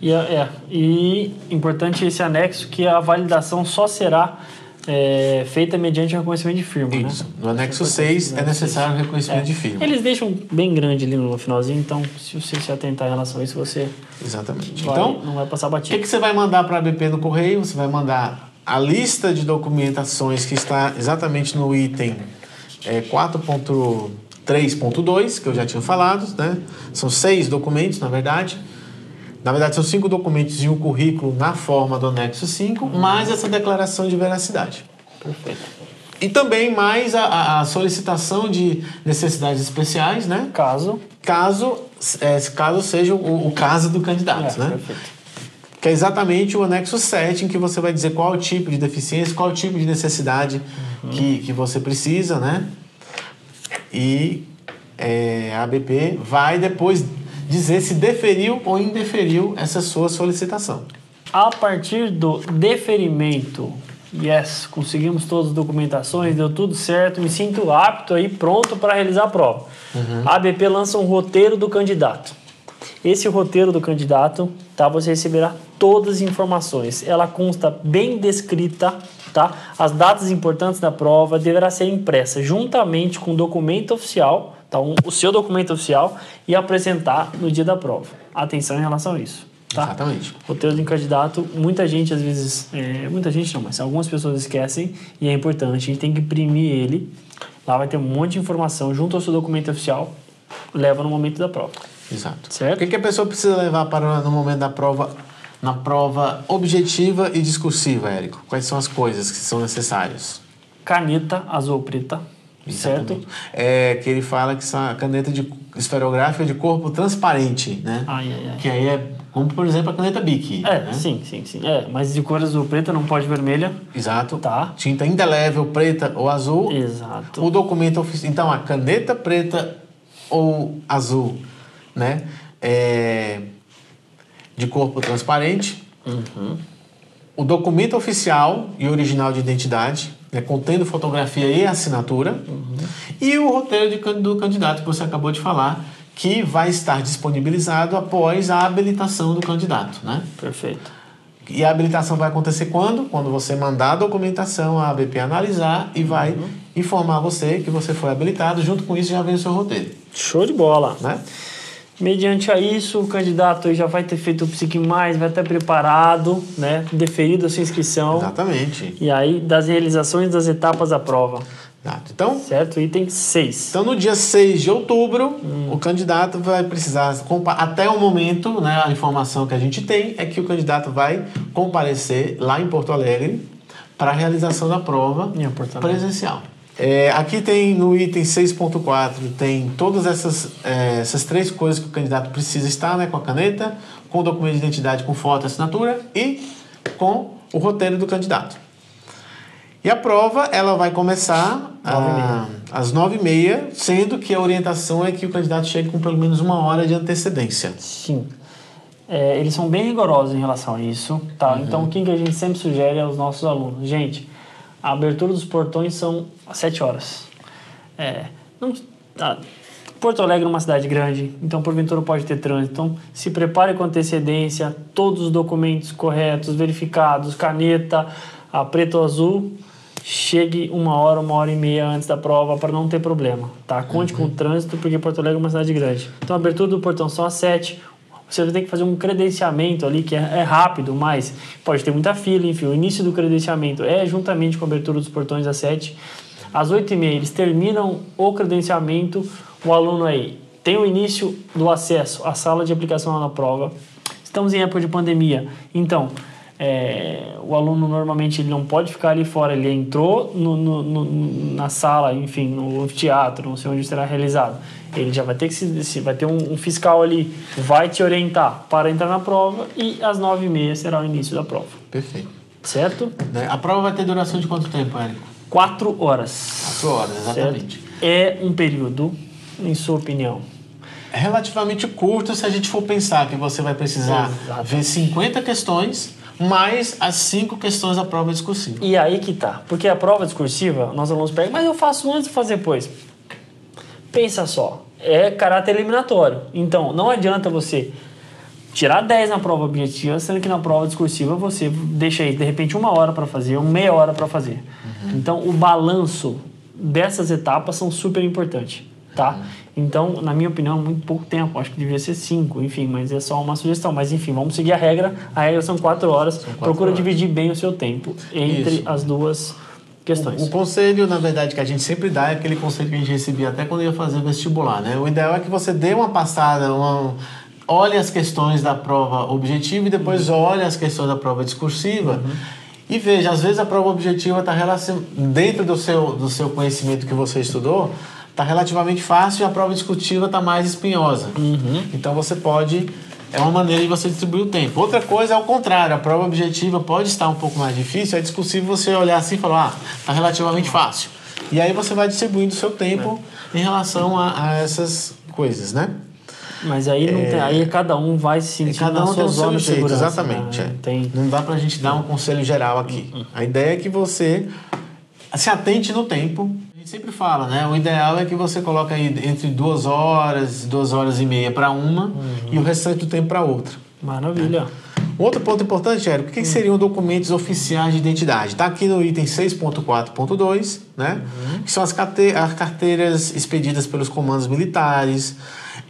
E, é, é, e importante esse anexo que a validação só será é, feita mediante reconhecimento de firma. Né? Isso. Né? No anexo 6 é necessário o reconhecimento é. de firma. Eles deixam bem grande ali no finalzinho, então se você se atentar em relação a isso, você. Exatamente. Vai, então, não vai passar batido. O que, que você vai mandar para a BP no correio? Você vai mandar a lista de documentações que está exatamente no item é, 4.3.2, que eu já tinha falado, né? São seis documentos, na verdade. Na verdade, são cinco documentos e um currículo na forma do anexo 5, mais essa declaração de veracidade. Perfeito. E também mais a, a solicitação de necessidades especiais, né? Caso. Caso, é, caso seja o, o caso do candidato, é, né? Perfeito que é exatamente o anexo 7, em que você vai dizer qual o tipo de deficiência, qual o tipo de necessidade uhum. que, que você precisa, né? E é, a ABP vai depois dizer se deferiu ou indeferiu essa sua solicitação. A partir do deferimento, yes, conseguimos todas as documentações, deu tudo certo, me sinto apto aí, pronto para realizar a prova. Uhum. A ABP lança um roteiro do candidato. Esse roteiro do candidato, tá? Você receberá todas as informações. Ela consta bem descrita, tá? As datas importantes da prova deverá ser impressa juntamente com o documento oficial, tá? Um, o seu documento oficial e apresentar no dia da prova. Atenção em relação a isso. Tá? Exatamente. Roteiro de um candidato, muita gente às vezes, é, muita gente não, mas algumas pessoas esquecem e é importante, a gente tem que imprimir ele. Lá vai ter um monte de informação junto ao seu documento oficial, leva no momento da prova. Exato. Certo? O que, que a pessoa precisa levar para no momento da prova, na prova objetiva e discursiva, Érico? Quais são as coisas que são necessárias? Caneta azul preta. Exatamente. Certo? É que ele fala que são a caneta de esferográfica de corpo transparente, né? Ai, ai, ai. Que aí é como, por exemplo, a caneta Bic. É, né? sim, sim, sim. É, mas de cor azul preta não pode vermelha. Exato. Tá. Tinta indelével preta ou azul. Exato. O documento oficial. Então, a caneta preta ou azul né? É, de corpo transparente. Uhum. O documento oficial e original de identidade, né, contendo fotografia e assinatura. Uhum. E o roteiro de, do candidato que você acabou de falar, que vai estar disponibilizado após a habilitação do candidato. Né? Perfeito. E a habilitação vai acontecer quando? Quando você mandar a documentação, a ABP analisar e vai uhum. informar você que você foi habilitado. Junto com isso já vem o seu roteiro. Show de bola. Né? Mediante a isso, o candidato já vai ter feito o Psique Mais, vai estar preparado, né? deferido a sua inscrição. Exatamente. E aí, das realizações das etapas da prova. Exato. Então, certo? Item 6. Então, no dia 6 de outubro, hum. o candidato vai precisar, até o momento, né, a informação que a gente tem é que o candidato vai comparecer lá em Porto Alegre para a realização da prova presencial. É, aqui tem no item 6.4 tem todas essas, é, essas três coisas que o candidato precisa estar, né, com a caneta, com o documento de identidade com foto e assinatura e com o roteiro do candidato. E a prova ela vai começar a, às 9h30, sendo que a orientação é que o candidato chegue com pelo menos uma hora de antecedência. Sim. é, eles são bem rigorosos em relação a isso, tá? Uhum. Então, o que a gente sempre sugere aos nossos alunos? Gente, a abertura dos portões são às 7 horas. É, não, ah, Porto Alegre é uma cidade grande, então porventura pode ter trânsito. Então, se prepare com antecedência, todos os documentos corretos, verificados, caneta, a preto ou azul, chegue uma hora, uma hora e meia antes da prova para não ter problema, tá? Conte uhum. com o trânsito, porque Porto Alegre é uma cidade grande. Então, a abertura do portão são às 7, você vai ter que fazer um credenciamento ali que é, é, rápido, mas pode ter muita fila, enfim. O início do credenciamento é juntamente com a abertura dos portões às 7. Às 8 e meia eles terminam o credenciamento, o aluno aí tem o início do acesso à sala de aplicação na prova. Estamos em época de pandemia, então é, o aluno normalmente ele não pode ficar ali fora, ele entrou no, no, no, na sala, enfim, no teatro, não sei onde será realizado. Ele já vai ter que se, vai ter um, um, fiscal ali, vai te orientar para entrar na prova e às nove e meia será o início da prova. Perfeito. Certo? Né, a prova vai ter duração de quanto tempo, Érico? Quatro horas. Quatro horas, exatamente. Certo? É um período, em sua opinião, é relativamente curto se a gente for pensar que você vai precisar Exatamente. ver 50 questões mais as cinco questões da prova discursiva. E aí que tá. Porque a prova discursiva, nós alunos pegam, mas eu faço antes e faço depois. Pensa só, é caráter eliminatório. Então, não adianta você tirar 10 na prova objetiva, sendo que na prova discursiva você deixa aí, de repente, uma hora para fazer, ou meia hora para fazer. Uhum. Então, o balanço dessas etapas são super importantes, tá? Uhum. Então, na minha opinião, é muito pouco tempo. Acho que devia ser cinco, enfim, mas é só uma sugestão. Mas, enfim, vamos seguir a regra. A regra são quatro horas. São quatro Procura horas. dividir bem o seu tempo entre Isso. as duas questões. O, o, conselho, na verdade, que a gente sempre dá é aquele conselho que a gente recebia até quando ia fazer vestibular, né? O ideal é que você dê uma passada, uma, olhe as questões da prova objetiva e depois uhum. olhe as questões da prova discursiva. Uhum. E veja, às vezes a prova objetiva está dentro do seu, do seu conhecimento que você estudou, está relativamente fácil e a prova discutiva está mais espinhosa. Uhum. Então você pode. É uma maneira de você distribuir o tempo. Outra coisa é o contrário, a prova objetiva pode estar um pouco mais difícil, é discutível você olhar assim e falar, ah, está relativamente fácil. E aí você vai distribuindo o seu tempo é. em relação a, a, essas coisas, né? Mas aí, não é, tem, aí cada um vai se sentir cada um na sua zona de jeito, segurança. Exatamente. Né? É. Tem... Não dá pra gente dar um conselho geral aqui. A ideia é que você se atente no tempo gente sempre fala, né? O ideal é que você coloque aí entre duas horas, duas horas e meia para uma uhum. e o restante do tempo para outra. Maravilha. Outro ponto importante, Érico, o que, que, seriam documentos oficiais de identidade? Está aqui no item 6.4.2, né? Uhum. Que são as, carteiras expedidas pelos comandos militares,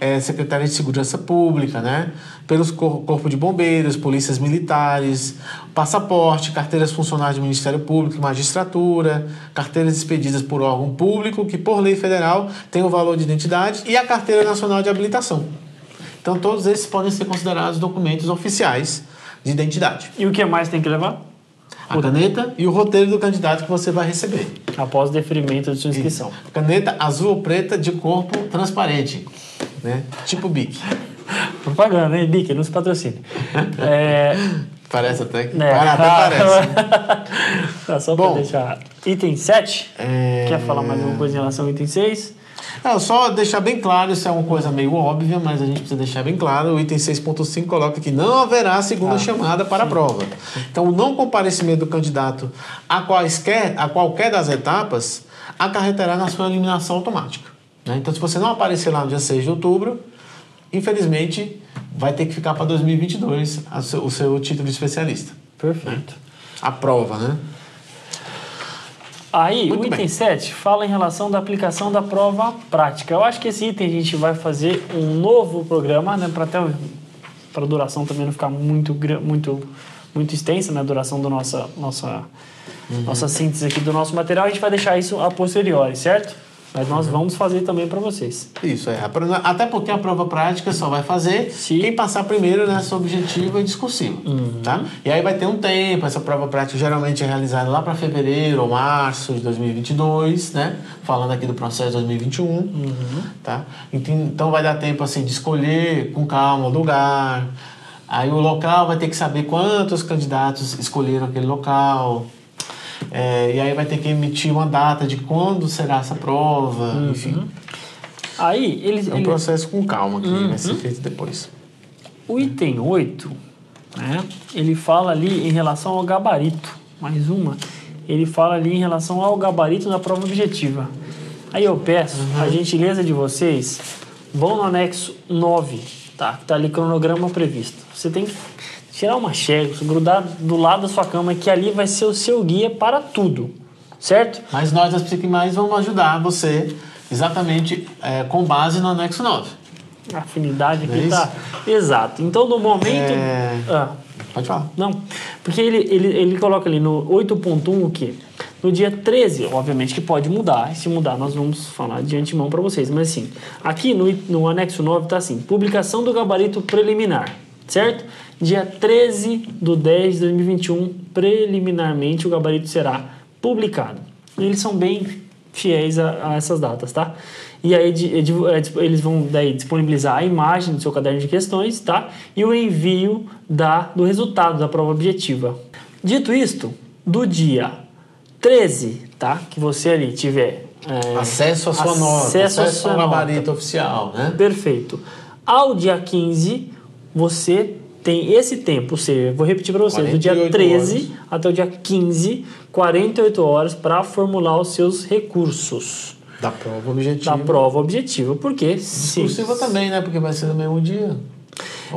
é, Secretaria de Segurança Pública, né? pelos Corpo de Bombeiros, polícias militares, passaporte, carteiras funcionais do Ministério Público e magistratura, carteiras expedidas por órgão público que, por lei federal, tem o valor de identidade e a Carteira Nacional de Habilitação. Então, todos esses podem ser considerados documentos oficiais de identidade. E o que mais tem que levar? A caneta e o roteiro do candidato que você vai receber. Após o deferimento de sua inscrição. Caneta azul ou preta de corpo transparente né? Tipo Bic. *laughs* Propaganda, hein? Bic, não se patrocina. *laughs* É... Parece até que. É, até *laughs* parece. tá, só para deixar. Item 7. É... Quer falar mais alguma coisa em relação ao item 6? Não, só deixar bem claro, isso é uma coisa meio óbvia, mas a gente precisa deixar bem claro. O item 6.5 coloca que não haverá segunda ah, chamada para sim. a prova. Então, o não comparecimento do candidato a, quaisquer, a qualquer das etapas acarretará na sua eliminação automática. Né? Então, se você não aparecer lá no dia 6 de outubro, infelizmente vai ter que ficar para 2022 o seu título de especialista. Perfeito. Né? A prova, né? Aí, Muito o item bem. 7 fala em relação da aplicação da prova prática. Eu acho que esse item a gente vai fazer um novo programa, né, para até para a duração também não ficar muito muito muito extensa, né, a duração da nossa nossa uhum. nossa síntese aqui do nosso material, a gente vai deixar isso a posteriori, certo? Mas nós vamos fazer também para vocês. Isso, é. Até porque a prova prática só vai fazer Sim. quem passar primeiro nessa objetiva e discursiva. Uhum. Tá? E aí vai ter um tempo, essa prova prática geralmente é realizada lá para fevereiro ou março de 2022, né? Falando aqui do processo de 2021. Uhum. Tá? Então vai dar tempo assim, de escolher com calma o lugar. Aí o local vai ter que saber quantos candidatos escolheram aquele local. É, e aí vai ter que emitir uma data de quando será essa prova, uhum. enfim. Aí eles. É um processo com calma que uhum. vai ser feito depois. O item 8, né, ele fala ali em relação ao gabarito. Mais uma. Ele fala ali em relação ao gabarito da prova objetiva. Aí eu peço uhum. a gentileza de vocês, vão no anexo 9, tá? Que tá ali cronograma previsto. Você tem que tirar uma xerox, grudar do lado da sua cama, que ali vai ser o seu guia para tudo, certo? Mas nós das Psiquimais vamos ajudar você exatamente é, com base no anexo 9. A afinidade aqui é tá. Exato. Então, no momento. É... Ah. Pode falar. Não. Porque ele, ele, ele coloca ali no 8.1 o quê? No dia 13, obviamente que pode mudar. Se mudar, nós vamos falar de antemão para vocês. Mas assim, aqui no, no anexo 9 está assim: publicação do gabarito preliminar, certo? Dia 13 do 10 de 2021, preliminarmente o gabarito será publicado. Eles são bem fiéis a, a essas datas, tá? E aí de, de, é, eles vão daí disponibilizar a imagem do seu caderno de questões, tá? E o envio da, do resultado da prova objetiva. Dito isto, do dia 13, tá? Que você ali tiver é, acesso à sua acesso nota, acesso, acesso ao gabarito oficial, né? Perfeito. Ao dia 15, você tem esse tempo, ou seja, vou repetir para vocês, do dia 13 horas. até o dia 15, 48 horas para formular os seus recursos. Da prova objetiva. Da prova objetiva, porque... Discursiva se... também, né? Porque vai ser no mesmo dia.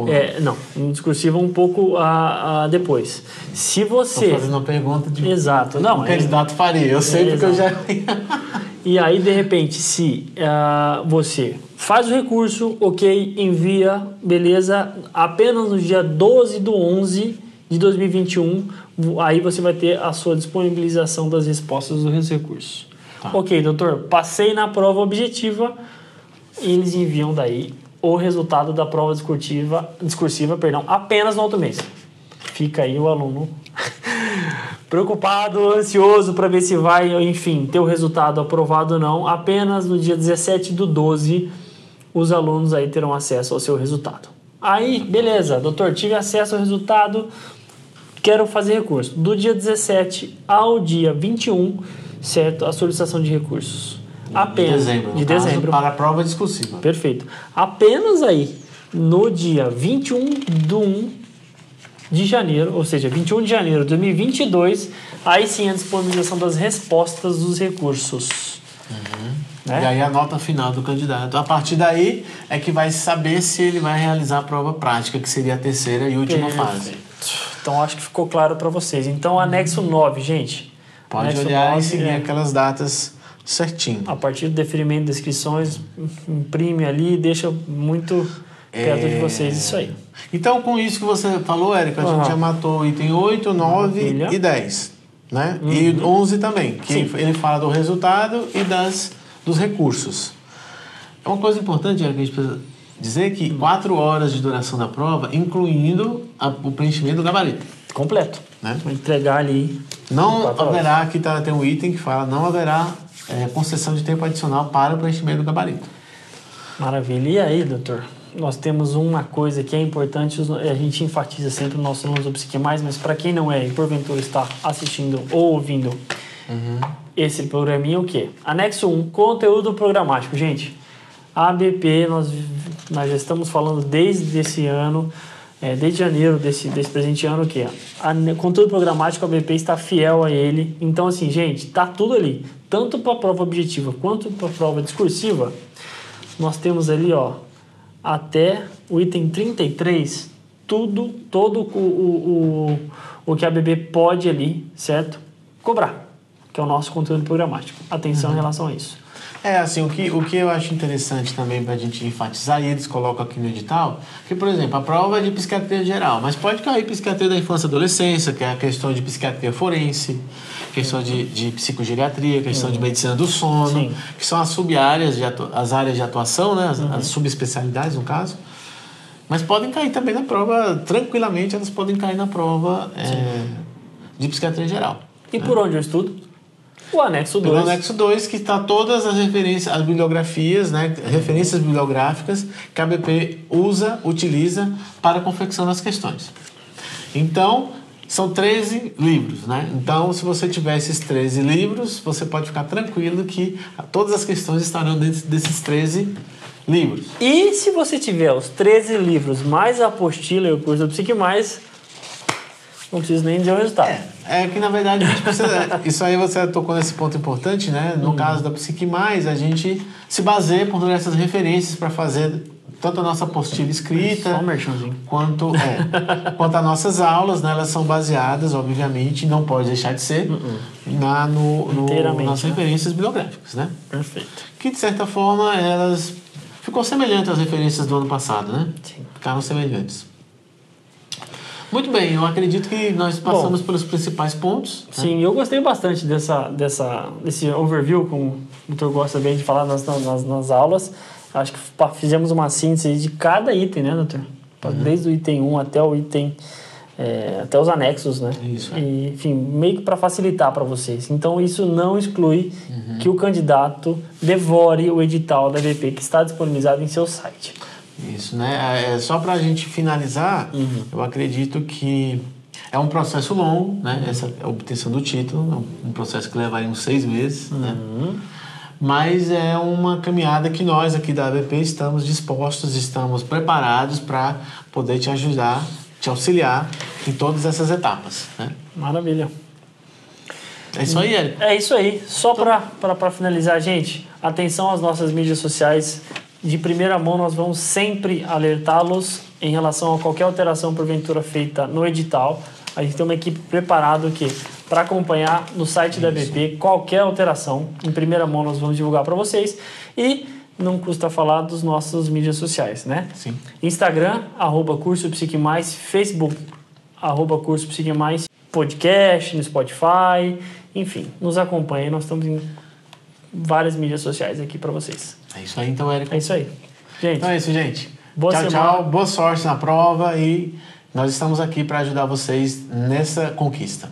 É, não, um discursivo um pouco a, a depois. Se você. Estou fazendo uma pergunta de. Exato, não. Um é... candidato faria, eu sei é, porque exato. eu já. *laughs* e aí, de repente, se uh, você faz o recurso, ok, envia, beleza, apenas no dia 12 do 11 de 2021, aí você vai ter a sua disponibilização das respostas dos recursos. Tá. Ok, doutor, passei na prova objetiva, eles enviam daí o resultado da prova discursiva, discursiva perdão, apenas no outro mês. Fica aí o aluno *laughs* preocupado, ansioso para ver se vai, enfim, ter o resultado aprovado ou não. Apenas no dia 17 do 12, os alunos aí terão acesso ao seu resultado. Aí, beleza, doutor, tive acesso ao resultado, quero fazer recurso. Do dia 17 ao dia 21, certo? A solicitação de recursos. Apenas. De dezembro. De dezembro. Para a prova discursiva. Perfeito. Apenas aí, no dia 21 de 1 de janeiro, ou seja, 21 de janeiro de 2022, aí sim a disponibilização das respostas dos recursos. Uhum. Né? E aí a nota final do candidato. A partir daí é que vai saber se ele vai realizar a prova prática, que seria a terceira e última Perfeito. fase. Então acho que ficou claro para vocês. Então, anexo 9, gente. Pode anexo olhar 9, e seguir é... aquelas datas certinho. A partir do deferimento de inscrições, imprime ali e deixa muito perto é... de vocês isso aí. Então, com isso que você falou, Érica, a uhum. gente já matou o item 8, 9 Maravilha. e 10. Né? Uhum. E 11 também, que Sim. ele fala do resultado e das, dos recursos. É uma coisa importante, Érica, que a gente precisa dizer que 4 horas de duração da prova, incluindo a, o preenchimento do gabarito. Completo. Né? Vou entregar ali. Não haverá, aqui tá, tem um item que fala, não haverá é, concessão de tempo adicional para o preenchimento do gabarito. Maravilha. E aí, doutor? Nós temos uma coisa que é importante, a gente enfatiza sempre no nosso alunos do Psique Mais, mas para quem não é e porventura está assistindo ou ouvindo uhum. esse programinha, o que? Anexo 1, conteúdo programático. Gente, ABP, nós, nós já estamos falando desde esse ano, é, desde janeiro desse, desse presente ano, o que? A, conteúdo programático, a ABP está fiel a ele. Então, assim, gente, tá tudo ali tanto para a prova objetiva quanto para a prova discursiva, nós temos ali, ó, até o item 33, tudo, todo o, o, o, o que a BB pode ali, certo? Cobrar, que é o nosso conteúdo programático. Atenção uhum. em relação a isso. É, assim, o que, o que eu acho interessante também para a gente enfatizar, e eles colocam aqui no edital, que, por exemplo, a prova é de psiquiatria geral, mas pode cair psiquiatria da infância e adolescência, que é a questão de psiquiatria forense, questão de, de psicogeriatria, questão uhum. de medicina do sono, Sim. que são as sub-áreas, as áreas de atuação, né? as, uhum. as subespecialidades, no caso. Mas podem cair também na prova, tranquilamente, elas podem cair na prova é, de psiquiatria geral. E né? por onde eu estudo? O anexo 2. O anexo 2, que está todas as referências, as bibliografias, né, referências bibliográficas que a BP usa, utiliza para a confecção das questões. Então, são 13 livros, né? Então, se você tiver esses 13 livros, você pode ficar tranquilo que todas as questões estarão dentro desses 13 livros. E se você tiver os 13 livros mais a apostila e o curso do Psique Mais, não precisa nem dizer o resultado. É, é que na verdade precisa. *laughs* isso aí você tocou nesse ponto importante, né? No uhum. caso da Psique Mais, a gente se baseia por essas referências para fazer tanto a nossa apostila escrita um quanto é, *laughs* quanto as nossas aulas, né, elas são baseadas, obviamente, não pode deixar de ser, uh -uh. na no, no nas né? referências bibliográficas, né? Perfeito. Que de certa forma elas ficou semelhante às referências do ano passado, né? Sim. Ficaram semelhantes. Muito bem, eu acredito que nós passamos Bom, pelos principais pontos. Né? Sim, né? eu gostei bastante dessa, dessa, desse overview, como o doutor gosta bem de falar nas, nas, nas aulas. Acho que fizemos uma síntese de cada item, né, doutor? Uhum. Desde o item 1 até o item. É, até os anexos, né? Isso. E, enfim, meio que para facilitar para vocês. Então, isso não exclui uhum. que o candidato devore o edital da BP que está disponibilizado em seu site. Isso, né? É, só para a gente finalizar, uhum. eu acredito que é um processo longo, né? Essa obtenção do título, é um processo que levaria uns seis meses, né? Uhum mas é uma caminhada que nós aqui da ABP estamos dispostos, estamos preparados para poder te ajudar, te auxiliar em todas essas etapas. Né? Maravilha. É isso aí, Érico. É isso aí. Só então... para finalizar, gente, atenção às nossas mídias sociais. De primeira mão, nós vamos sempre alertá-los em relação a qualquer alteração porventura feita no edital. A gente tem uma equipe preparada que para acompanhar no site da BP qualquer alteração. Em primeira mão nós vamos divulgar para vocês e não custa falar dos nossos mídias sociais, né? Sim. Instagram, arroba Curso Psique Mais, Facebook, arroba Curso Psique Mais, podcast no Spotify, enfim, nos acompanhe, nós estamos em várias mídias sociais aqui para vocês. É isso aí então, Érico. É isso aí. Gente. Então é isso, gente. Boa tchau, semana. tchau. Boa sorte na prova e nós estamos aqui para ajudar vocês nessa conquista.